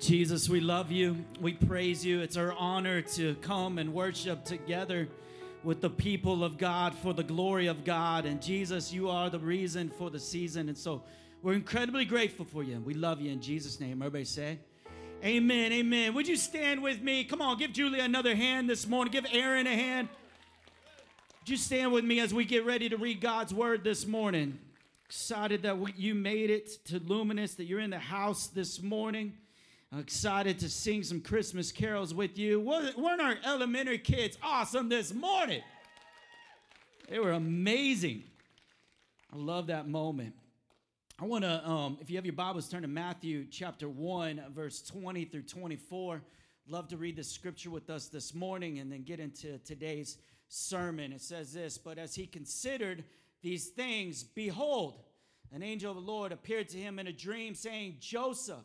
Jesus, we love you. We praise you. It's our honor to come and worship together with the people of God for the glory of God. And Jesus, you are the reason for the season. And so we're incredibly grateful for you. We love you in Jesus' name. Everybody say, Amen. Amen. Would you stand with me? Come on, give Julia another hand this morning. Give Aaron a hand. Would you stand with me as we get ready to read God's word this morning? Excited that you made it to Luminous, that you're in the house this morning. I'm excited to sing some Christmas carols with you. Weren't our elementary kids awesome this morning? They were amazing. I love that moment. I want to, um, if you have your Bibles, turn to Matthew chapter 1, verse 20 through 24. Love to read the scripture with us this morning and then get into today's sermon. It says this But as he considered these things, behold, an angel of the Lord appeared to him in a dream, saying, Joseph,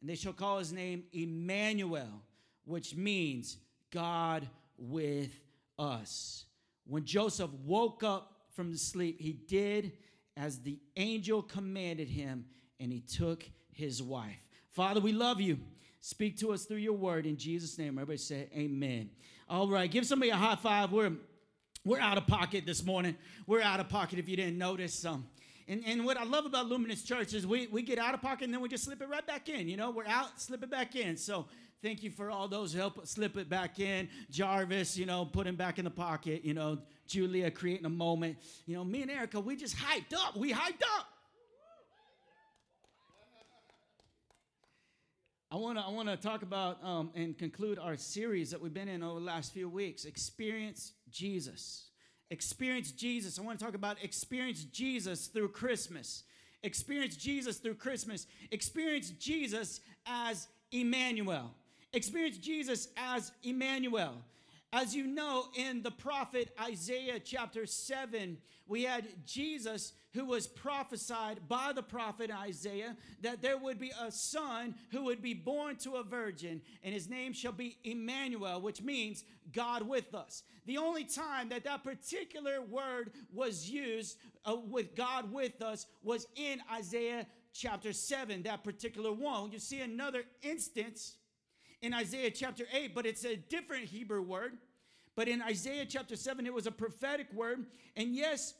and they shall call his name Emmanuel, which means God with us. When Joseph woke up from the sleep, he did as the angel commanded him, and he took his wife. Father, we love you. Speak to us through your word in Jesus' name. Everybody say amen. All right, give somebody a high five. We're we're out of pocket this morning. We're out of pocket if you didn't notice. Um, and, and what I love about Luminous Church is we, we get out of pocket and then we just slip it right back in. You know, we're out, slip it back in. So thank you for all those who help slip it back in. Jarvis, you know, put him back in the pocket. You know, Julia creating a moment. You know, me and Erica, we just hyped up. We hyped up. I want to I want to talk about um, and conclude our series that we've been in over the last few weeks. Experience Jesus experience Jesus. I want to talk about experience Jesus through Christmas. Experience Jesus through Christmas. Experience Jesus as Emmanuel. Experience Jesus as Emmanuel. As you know, in the prophet Isaiah chapter 7, we had Jesus who was prophesied by the prophet Isaiah that there would be a son who would be born to a virgin, and his name shall be Emmanuel, which means God with us. The only time that that particular word was used uh, with God with us was in Isaiah chapter 7, that particular one. You see another instance in Isaiah chapter 8, but it's a different Hebrew word. But in Isaiah chapter 7, it was a prophetic word. And yes,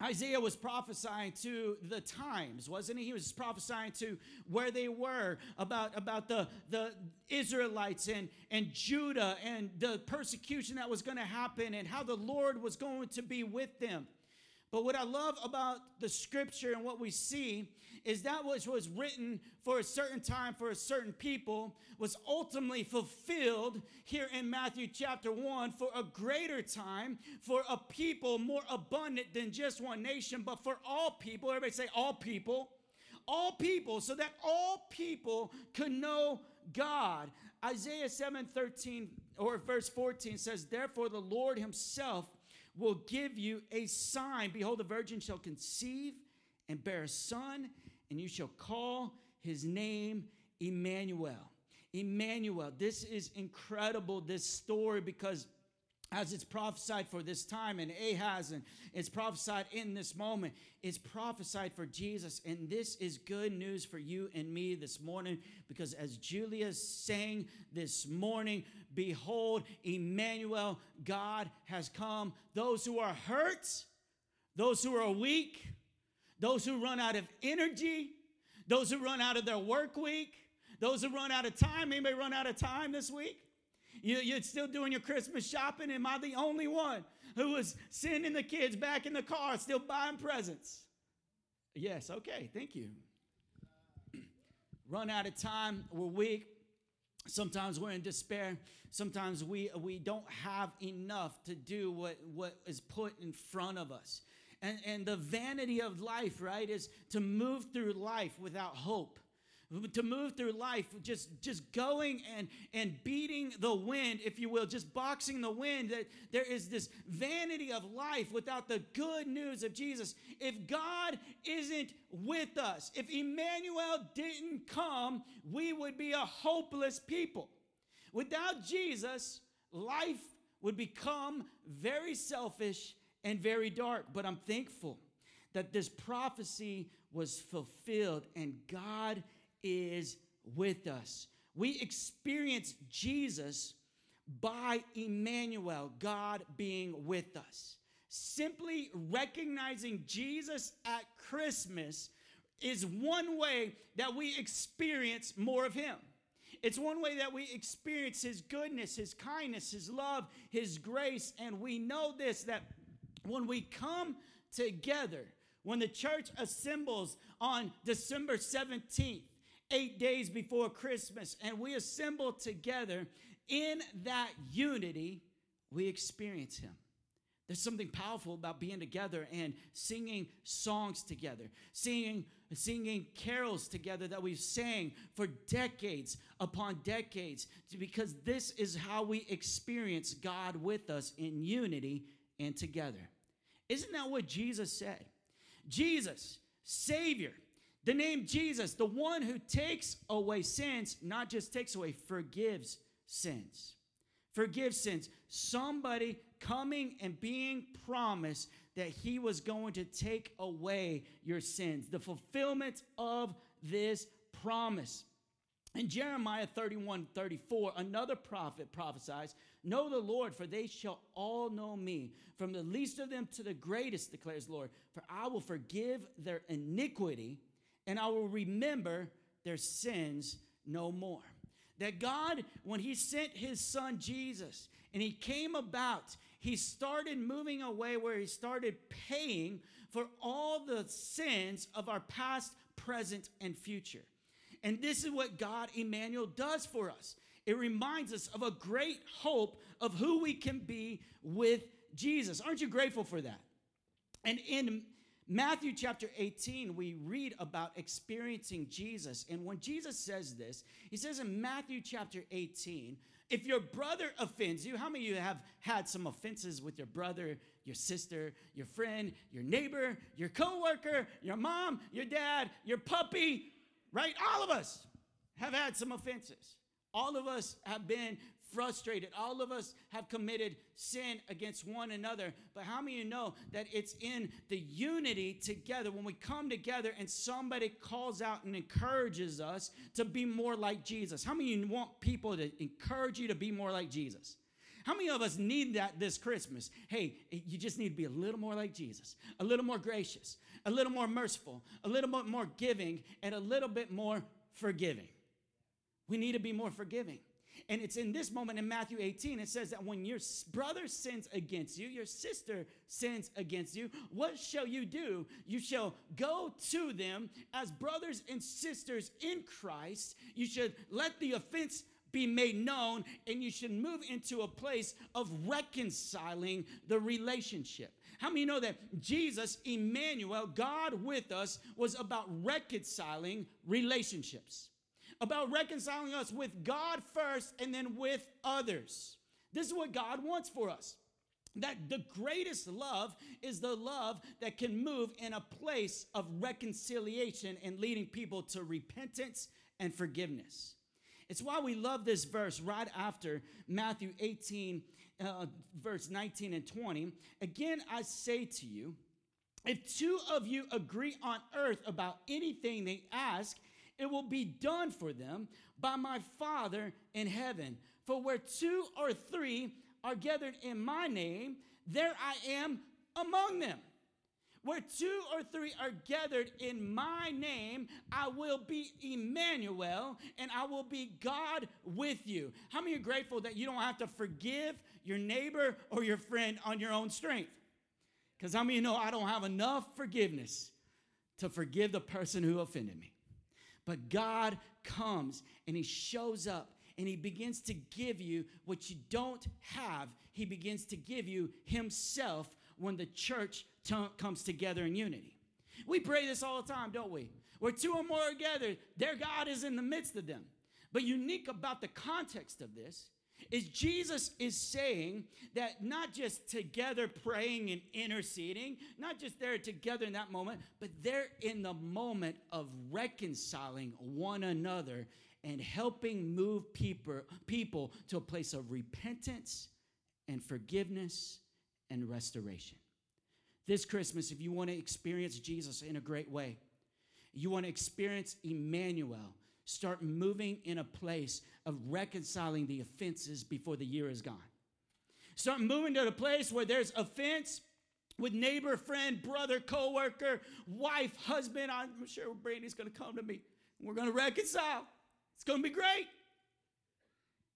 Isaiah was prophesying to the times, wasn't he? He was prophesying to where they were about, about the, the Israelites and, and Judah and the persecution that was going to happen and how the Lord was going to be with them. But what I love about the scripture and what we see is that which was written for a certain time for a certain people was ultimately fulfilled here in Matthew chapter 1 for a greater time for a people more abundant than just one nation, but for all people. Everybody say, all people. All people, so that all people could know God. Isaiah 7 13 or verse 14 says, Therefore the Lord himself will give you a sign. Behold, the virgin shall conceive and bear a son, and you shall call his name Emmanuel. Emmanuel. This is incredible, this story, because as it's prophesied for this time and Ahaz and it's prophesied in this moment, it's prophesied for Jesus. And this is good news for you and me this morning because as Julia sang this morning, behold, Emmanuel, God has come. Those who are hurt, those who are weak, those who run out of energy, those who run out of their work week, those who run out of time. Anybody run out of time this week? You, you're still doing your Christmas shopping? Am I the only one who was sending the kids back in the car, still buying presents? Yes, okay, thank you. Run out of time, we're weak. Sometimes we're in despair. Sometimes we, we don't have enough to do what, what is put in front of us. And, and the vanity of life, right, is to move through life without hope to move through life just just going and and beating the wind if you will just boxing the wind that there is this vanity of life without the good news of jesus. If god isn't with us if emmanuel didn't come we would be a hopeless people. Without jesus life would become very selfish and very dark. But i'm thankful that this prophecy was fulfilled and god is with us. We experience Jesus by Emmanuel, God being with us. Simply recognizing Jesus at Christmas is one way that we experience more of Him. It's one way that we experience His goodness, His kindness, His love, His grace. And we know this that when we come together, when the church assembles on December 17th, eight days before Christmas, and we assemble together in that unity, we experience Him. There's something powerful about being together and singing songs together, singing, singing carols together that we've sang for decades upon decades, because this is how we experience God with us in unity and together. Isn't that what Jesus said? Jesus, Savior, the name Jesus, the one who takes away sins, not just takes away, forgives sins. Forgives sins. Somebody coming and being promised that he was going to take away your sins. The fulfillment of this promise. In Jeremiah 31 34, another prophet prophesies, Know the Lord, for they shall all know me. From the least of them to the greatest, declares the Lord, for I will forgive their iniquity and I will remember their sins no more. That God, when He sent His Son Jesus and He came about, He started moving away where He started paying for all the sins of our past, present, and future. And this is what God, Emmanuel, does for us. It reminds us of a great hope of who we can be with Jesus. Aren't you grateful for that? And in Matthew chapter 18, we read about experiencing Jesus. And when Jesus says this, he says in Matthew chapter 18, if your brother offends you, how many of you have had some offenses with your brother, your sister, your friend, your neighbor, your coworker, your mom, your dad, your puppy, right? All of us have had some offenses. All of us have been frustrated. All of us have committed sin against one another. But how many of you know that it's in the unity together when we come together and somebody calls out and encourages us to be more like Jesus? How many of you want people to encourage you to be more like Jesus? How many of us need that this Christmas? Hey, you just need to be a little more like Jesus, a little more gracious, a little more merciful, a little bit more giving, and a little bit more forgiving. We need to be more forgiving. And it's in this moment in Matthew 18, it says that when your brother sins against you, your sister sins against you, what shall you do? You shall go to them as brothers and sisters in Christ. You should let the offense be made known, and you should move into a place of reconciling the relationship. How many know that Jesus, Emmanuel, God with us, was about reconciling relationships? About reconciling us with God first and then with others. This is what God wants for us. That the greatest love is the love that can move in a place of reconciliation and leading people to repentance and forgiveness. It's why we love this verse right after Matthew 18, uh, verse 19 and 20. Again, I say to you, if two of you agree on earth about anything they ask, it will be done for them by my Father in heaven. For where two or three are gathered in my name, there I am among them. Where two or three are gathered in my name, I will be Emmanuel and I will be God with you. How many are grateful that you don't have to forgive your neighbor or your friend on your own strength? Because how many know I don't have enough forgiveness to forgive the person who offended me? But God comes and He shows up and He begins to give you what you don't have. He begins to give you Himself when the church t- comes together in unity. We pray this all the time, don't we? Where two or more are gathered, there God is in the midst of them. But unique about the context of this is Jesus is saying that not just together praying and interceding, not just there together in that moment, but they're in the moment of reconciling one another and helping move people, people to a place of repentance and forgiveness and restoration. This Christmas, if you want to experience Jesus in a great way, you want to experience Emmanuel, start moving in a place of reconciling the offenses before the year is gone. Start moving to a place where there's offense with neighbor, friend, brother, coworker, wife, husband. I'm sure Brandy's going to come to me. We're going to reconcile. It's going to be great.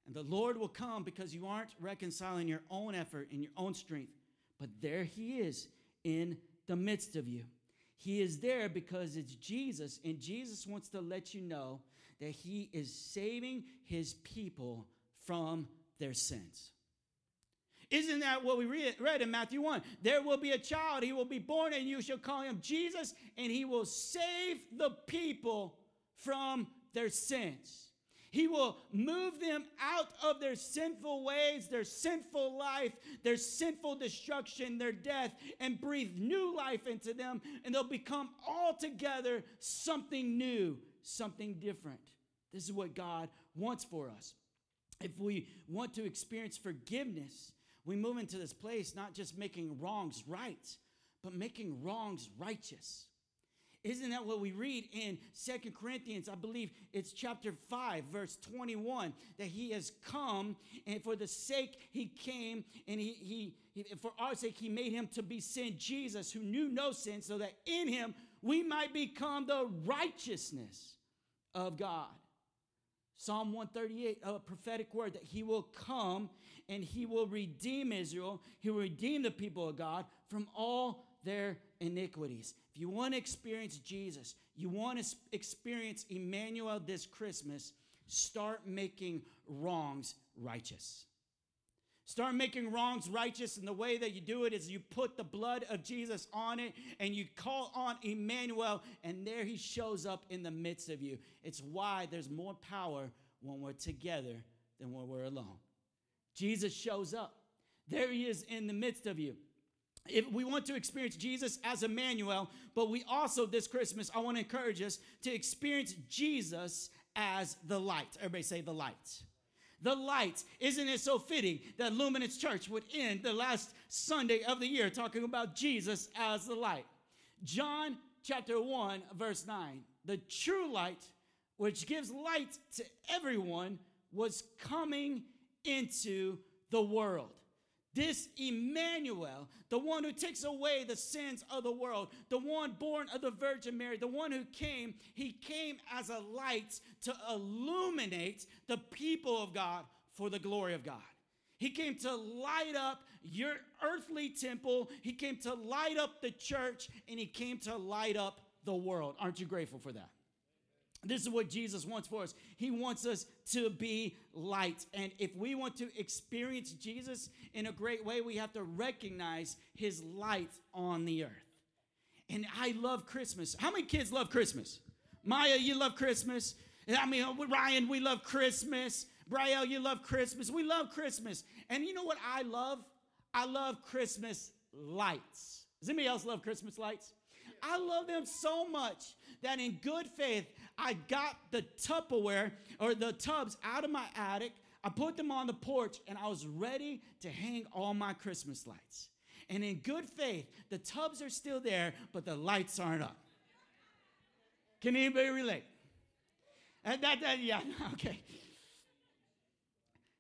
And the Lord will come because you aren't reconciling your own effort and your own strength, but there He is in the midst of you. He is there because it's Jesus, and Jesus wants to let you know that He is saving His people from their sins. Isn't that what we read, in Matthew 1? There will be a child, he will be born, and you shall call him Jesus, and he will save the people from their sins. He will move them out of their sinful ways, their sinful life, their sinful destruction, their death, and breathe new life into them, and they'll become altogether something new, something different. This is what God wants for us. If we want to experience forgiveness, we move into this place not just making wrongs right, but making wrongs righteous. Isn't that what we read in Second Corinthians? I believe it's chapter 5, verse 21, that he has come and for the sake he came and he, he, he for our sake he made him to be sin, Jesus, who knew no sin, so that in him we might become the righteousness of God. Psalm 138, a prophetic word that he will come and he will redeem Israel. He will redeem the people of God from all their iniquities. If you want to experience Jesus, you want to experience Emmanuel this Christmas, start making wrongs righteous. Start making wrongs righteous, and the way that you do it is you put the blood of Jesus on it and you call on Emmanuel, and there he shows up in the midst of you. It's why there's more power when we're together than when we're alone. Jesus shows up. There he is in the midst of you if we want to experience Jesus as Emmanuel, but we also this Christmas, I want to encourage us to experience Jesus as the light. Everybody say the light. The light. Isn't it so fitting that Luminous Church would end the last Sunday of the year talking about Jesus as the light? John chapter 1, verse 9. The true light, which gives light to everyone, was coming into the world. This Emmanuel, the one who takes away the sins of the world, the one born of the Virgin Mary, the one who came, he came as a light to illuminate the people of God for the glory of God. He came to light up your earthly temple, he came to light up the church, and he came to light up the world. Aren't you grateful for that? This is what Jesus wants for us. He wants us to be light. And if we want to experience Jesus in a great way, we have to recognize his light on the earth. And I love Christmas. How many kids love Christmas? Maya, you love Christmas. I mean, uh, Ryan, we love Christmas. Brielle, you love Christmas. We love Christmas. And you know what I love? I love Christmas lights. Does anybody else love Christmas lights? I love them so much that in good faith, I got the Tupperware or the tubs out of my attic. I put them on the porch and I was ready to hang all my Christmas lights. And in good faith, the tubs are still there, but the lights aren't up. Can anybody relate? And that, that, yeah, okay.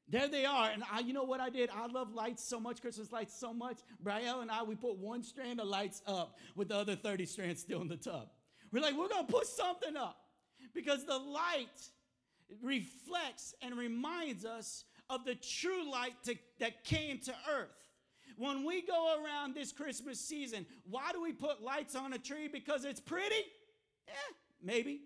There they are. And I, you know what I did? I love lights so much, Christmas lights so much. Brielle and I, we put one strand of lights up with the other 30 strands still in the tub. We're like, we're going to put something up because the light reflects and reminds us of the true light to, that came to earth. When we go around this Christmas season, why do we put lights on a tree? Because it's pretty? Yeah, maybe.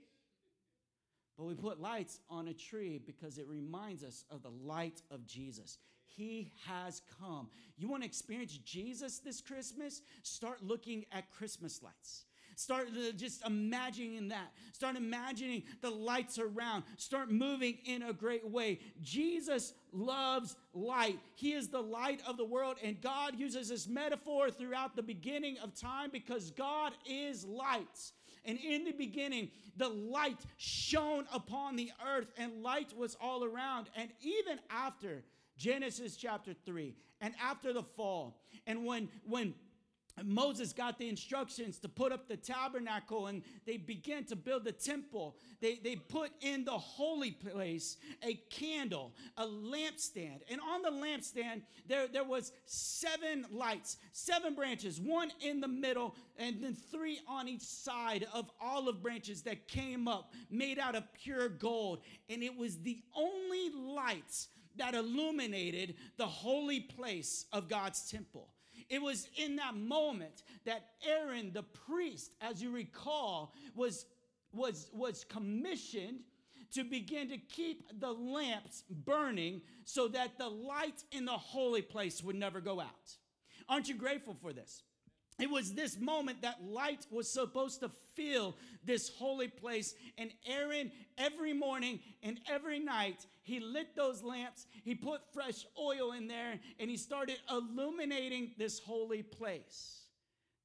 But we put lights on a tree because it reminds us of the light of Jesus. He has come. You want to experience Jesus this Christmas? Start looking at Christmas lights. Start just imagining that. Start imagining the lights around. Start moving in a great way. Jesus loves light. He is the light of the world, and God uses this metaphor throughout the beginning of time because God is light. And in the beginning, the light shone upon the earth, and light was all around. And even after Genesis chapter 3, and after the fall, and when when Moses got the instructions to put up the tabernacle and they began to build the temple. They, they put in the holy place a candle, a lampstand. And on the lampstand, there, there was seven lights, seven branches, one in the middle, and then three on each side of olive branches that came up, made out of pure gold. And it was the only lights that illuminated the holy place of God's temple. It was in that moment that Aaron, the priest, as you recall, was, was, was commissioned to begin to keep the lamps burning so that the light in the holy place would never go out. Aren't you grateful for this? It was this moment that light was supposed to fill this holy place. And Aaron, every morning and every night, he lit those lamps, he put fresh oil in there, and he started illuminating this holy place.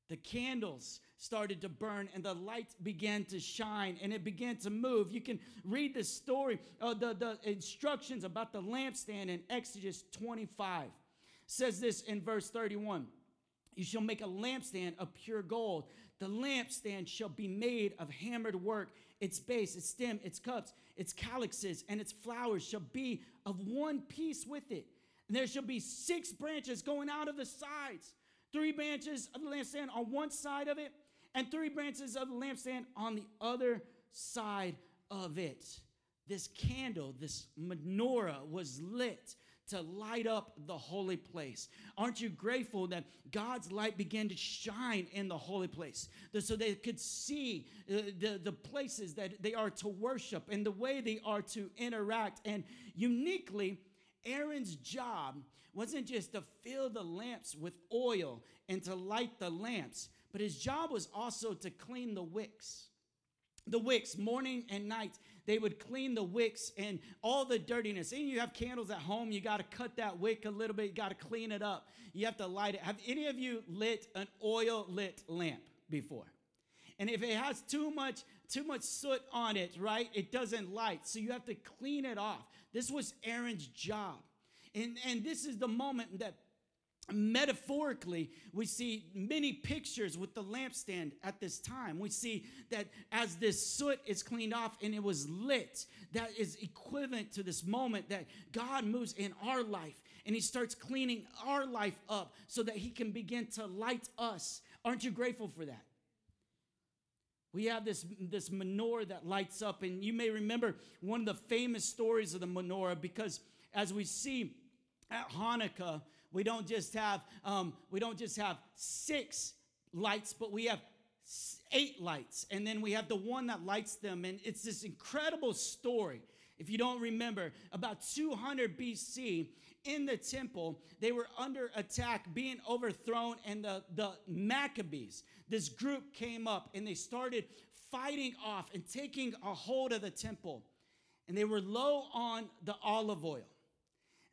The candles started to burn and the light began to shine and it began to move. You can read the story, uh, the, the instructions about the lampstand in Exodus 25. It says this in verse 31. You shall make a lampstand of pure gold. The lampstand shall be made of hammered work. Its base, its stem, its cups, its calyxes, and its flowers shall be of one piece with it. And there shall be six branches going out of the sides three branches of the lampstand on one side of it, and three branches of the lampstand on the other side of it. This candle, this menorah was lit to light up the holy place. Aren't you grateful that God's light began to shine in the holy place so they could see uh, the, the places that they are to worship and the way they are to interact? And uniquely, Aaron's job wasn't just to fill the lamps with oil and to light the lamps, but his job was also to clean the wicks. The wicks, morning and night, they would clean the wicks and all the dirtiness. And you have candles at home, you got to cut that wick a little bit, you got to clean it up. You have to light it. Have any of you lit an oil lit lamp before? And if it has too much too much soot on it, right? It doesn't light. So you have to clean it off. This was Aaron's job. And and this is the moment that metaphorically, we see many pictures with the lampstand at this time. We see that as this soot is cleaned off and it was lit, that is equivalent to this moment that God moves in our life and He starts cleaning our life up so that He can begin to light us. Aren't you grateful for that? We have this, this menorah that lights up, and you may remember one of the famous stories of the menorah because as we see at Hanukkah, we don't just have um, we don't just have six lights, but we have eight lights, and then we have the one that lights them, and it's this incredible story. If you don't remember, about 200 BC, in the temple, they were under attack, being overthrown, and the, the Maccabees, this group came up and they started fighting off and taking a hold of the temple. And they were low on the olive oil.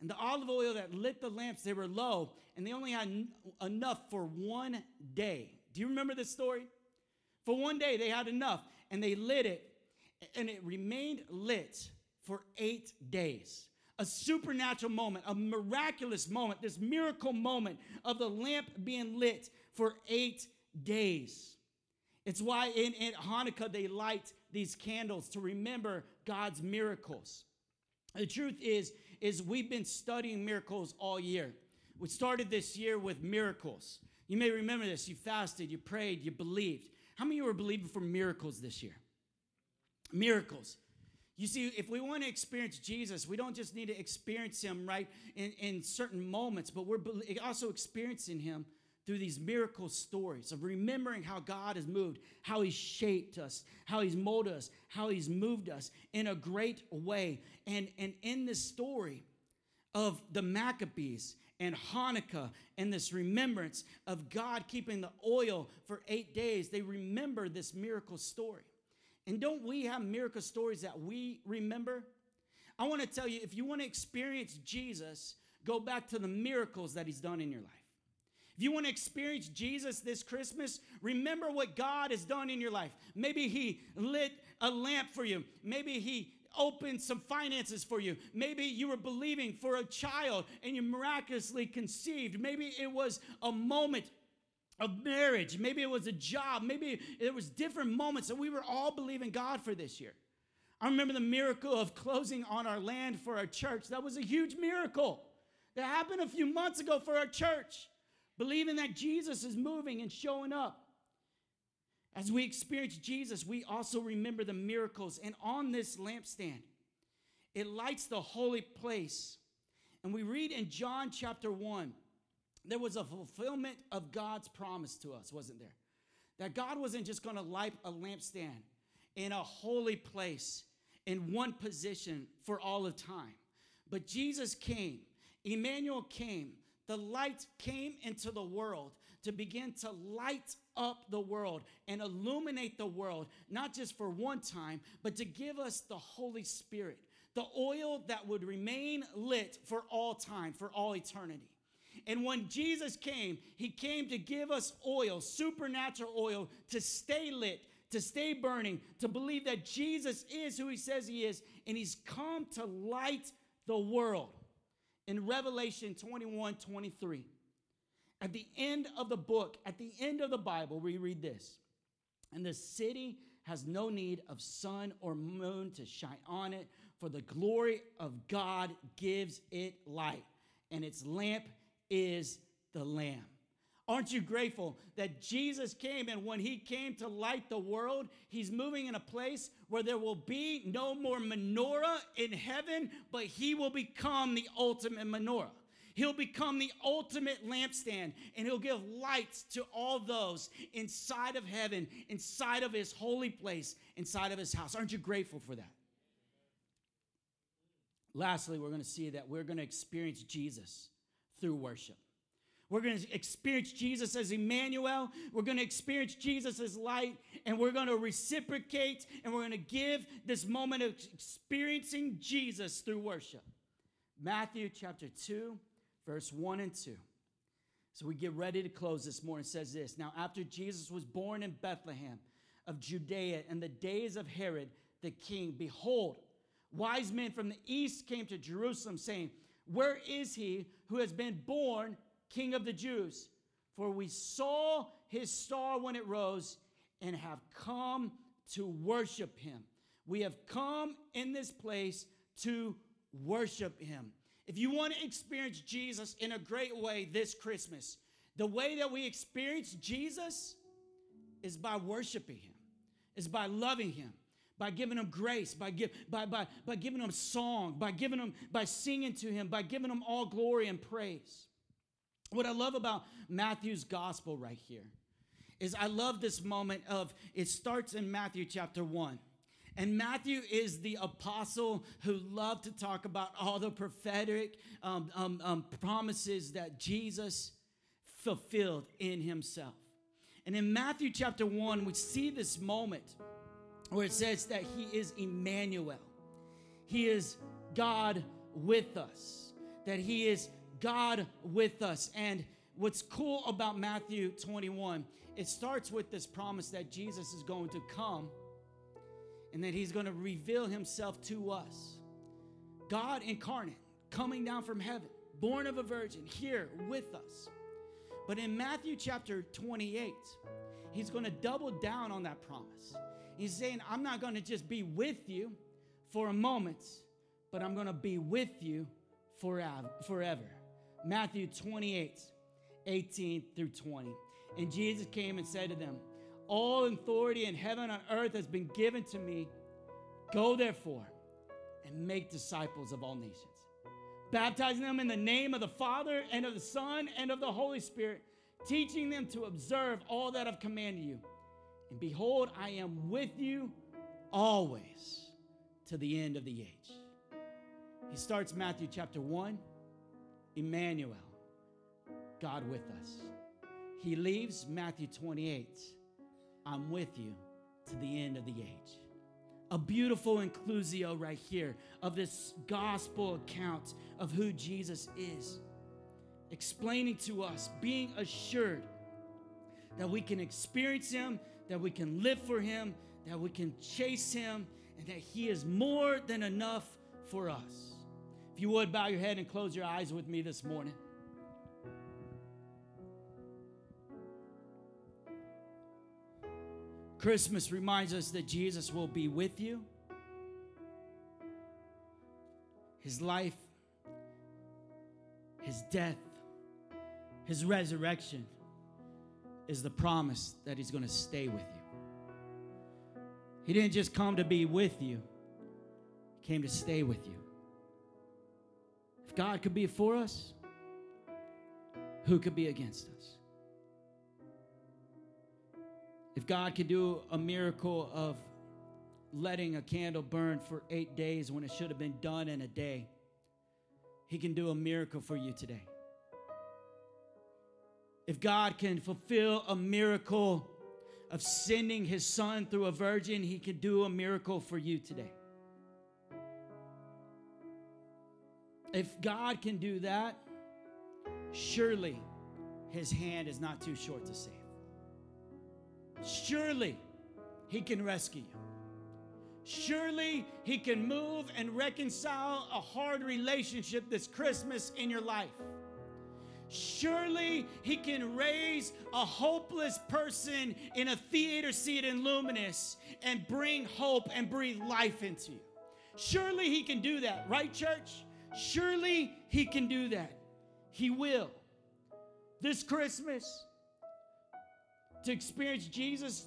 And the olive oil that lit the lamps, they were low, and they only had enough for one day. Do you remember this story? For one day, they had enough, and they lit it, and it remained lit for eight days. A supernatural moment, a miraculous moment, this miracle moment of the lamp being lit for eight days. It's why in, in Hanukkah they light these candles to remember God's miracles. The truth is, is we've been studying miracles all year. We started this year with miracles. You may remember this. You fasted, you prayed, you believed. How many of you were believing for miracles this year? Miracles. You see, if we want to experience Jesus, we don't just need to experience him right in, in certain moments, but we're also experiencing him through these miracle stories of remembering how God has moved, how He's shaped us, how He's molded us, how He's moved us in a great way. And, and in this story of the Maccabees and Hanukkah and this remembrance of God keeping the oil for eight days, they remember this miracle story. And don't we have miracle stories that we remember? I want to tell you if you want to experience Jesus, go back to the miracles that he's done in your life. If you want to experience Jesus this Christmas, remember what God has done in your life. Maybe he lit a lamp for you. Maybe he opened some finances for you. Maybe you were believing for a child and you miraculously conceived. Maybe it was a moment of marriage. Maybe it was a job. Maybe it was different moments that we were all believing God for this year. I remember the miracle of closing on our land for our church. That was a huge miracle that happened a few months ago for our church. Believing that Jesus is moving and showing up. As we experience Jesus, we also remember the miracles. And on this lampstand, it lights the holy place. And we read in John chapter 1, there was a fulfillment of God's promise to us, wasn't there? That God wasn't just going to light a lampstand in a holy place in one position for all of time. But Jesus came, Emmanuel came, the light came into the world to begin to light up the world and illuminate the world, not just for one time, but to give us the Holy Spirit, the oil that would remain lit for all time, for all eternity. And when Jesus came, he came to give us oil, supernatural oil, to stay lit, to stay burning, to believe that Jesus is who he says he is, and he's come to light the world. In Revelation 21 23, at the end of the book, at the end of the Bible, we read this And the city has no need of sun or moon to shine on it, for the glory of God gives it light, and its lamp is the Lamb. Aren't you grateful that Jesus came and when he came to light the world, he's moving in a place where there will be no more menorah in heaven, but he will become the ultimate menorah. He'll become the ultimate lampstand and he'll give lights to all those inside of heaven, inside of his holy place, inside of his house. Aren't you grateful for that? Lastly, we're going to see that we're going to experience Jesus through worship. We're going to experience Jesus as Emmanuel. We're going to experience Jesus as light, and we're going to reciprocate, and we're going to give this moment of experiencing Jesus through worship. Matthew chapter 2, verse 1 and 2. So we get ready to close this morning. It says this Now, after Jesus was born in Bethlehem of Judea in the days of Herod the king, behold, wise men from the east came to Jerusalem, saying, Where is he who has been born king of the Jews? For we saw his star when it rose and have come to worship him. We have come in this place to worship him. If you want to experience Jesus in a great way this Christmas, the way that we experience Jesus is by worshiping Him, is by loving Him, by giving Him grace, by, give, by, by, by giving Him song, by giving Him, by singing to Him, by giving Him all glory and praise. What I love about Matthew's gospel right here is I love this moment of it starts in Matthew chapter 1. And Matthew is the apostle who loved to talk about all the prophetic um, um, um, promises that Jesus fulfilled in himself. And in Matthew chapter 1, we see this moment where it says that he is Emmanuel. He is God with us, that he is God with us. And what's cool about Matthew 21, it starts with this promise that Jesus is going to come and that he's going to reveal himself to us. God incarnate, coming down from heaven, born of a virgin, here with us. But in Matthew chapter 28, he's going to double down on that promise. He's saying, I'm not going to just be with you for a moment, but I'm going to be with you forever. Matthew 28, 18 through 20. And Jesus came and said to them, all authority in heaven and earth has been given to me. Go therefore and make disciples of all nations, baptizing them in the name of the Father and of the Son and of the Holy Spirit, teaching them to observe all that I've commanded you. And behold, I am with you always to the end of the age. He starts Matthew chapter 1, Emmanuel, God with us. He leaves Matthew 28. I'm with you to the end of the age. A beautiful inclusio right here of this gospel account of who Jesus is, explaining to us, being assured that we can experience Him, that we can live for Him, that we can chase Him, and that He is more than enough for us. If you would, bow your head and close your eyes with me this morning. Christmas reminds us that Jesus will be with you. His life, His death, His resurrection is the promise that He's going to stay with you. He didn't just come to be with you, He came to stay with you. God could be for us, who could be against us? If God could do a miracle of letting a candle burn for eight days when it should have been done in a day, He can do a miracle for you today. If God can fulfill a miracle of sending His Son through a virgin, He can do a miracle for you today. If God can do that, surely His hand is not too short to save. Surely He can rescue you. Surely He can move and reconcile a hard relationship this Christmas in your life. Surely He can raise a hopeless person in a theater seat in Luminous and bring hope and breathe life into you. Surely He can do that, right, church? Surely He can do that. He will. This Christmas, to experience Jesus,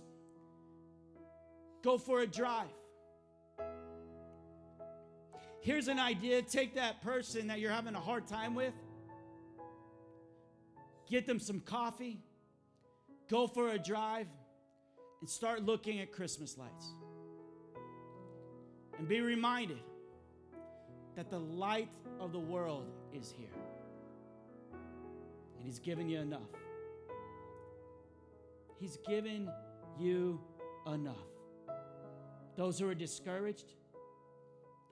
go for a drive. Here's an idea take that person that you're having a hard time with, get them some coffee, go for a drive, and start looking at Christmas lights. And be reminded that the light of the world is here. And He's given you enough. He's given you enough. Those who are discouraged,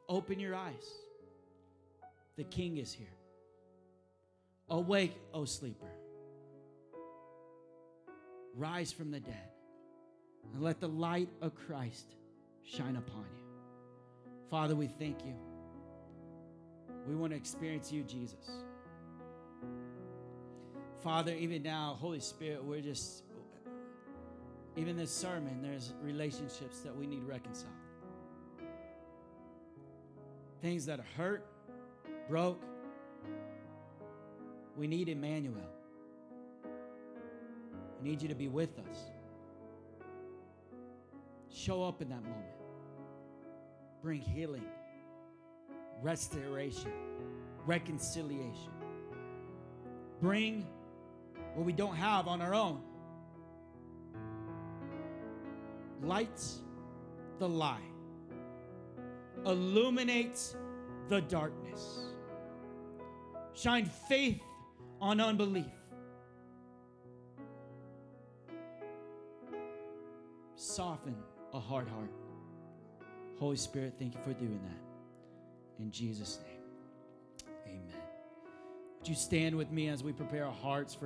open your eyes. The King is here. Awake, O sleeper. Rise from the dead and let the light of Christ shine upon you. Father, we thank you. We want to experience you, Jesus. Father, even now, Holy Spirit, we're just even this sermon, there's relationships that we need reconciled. Things that are hurt, broke. We need Emmanuel. We need you to be with us. Show up in that moment. Bring healing, restoration, reconciliation. Bring what we don't have on our own lights the lie, illuminates the darkness, shine faith on unbelief. Soften a hard heart. Holy Spirit, thank you for doing that. In Jesus' name, amen. Would you stand with me as we prepare our hearts for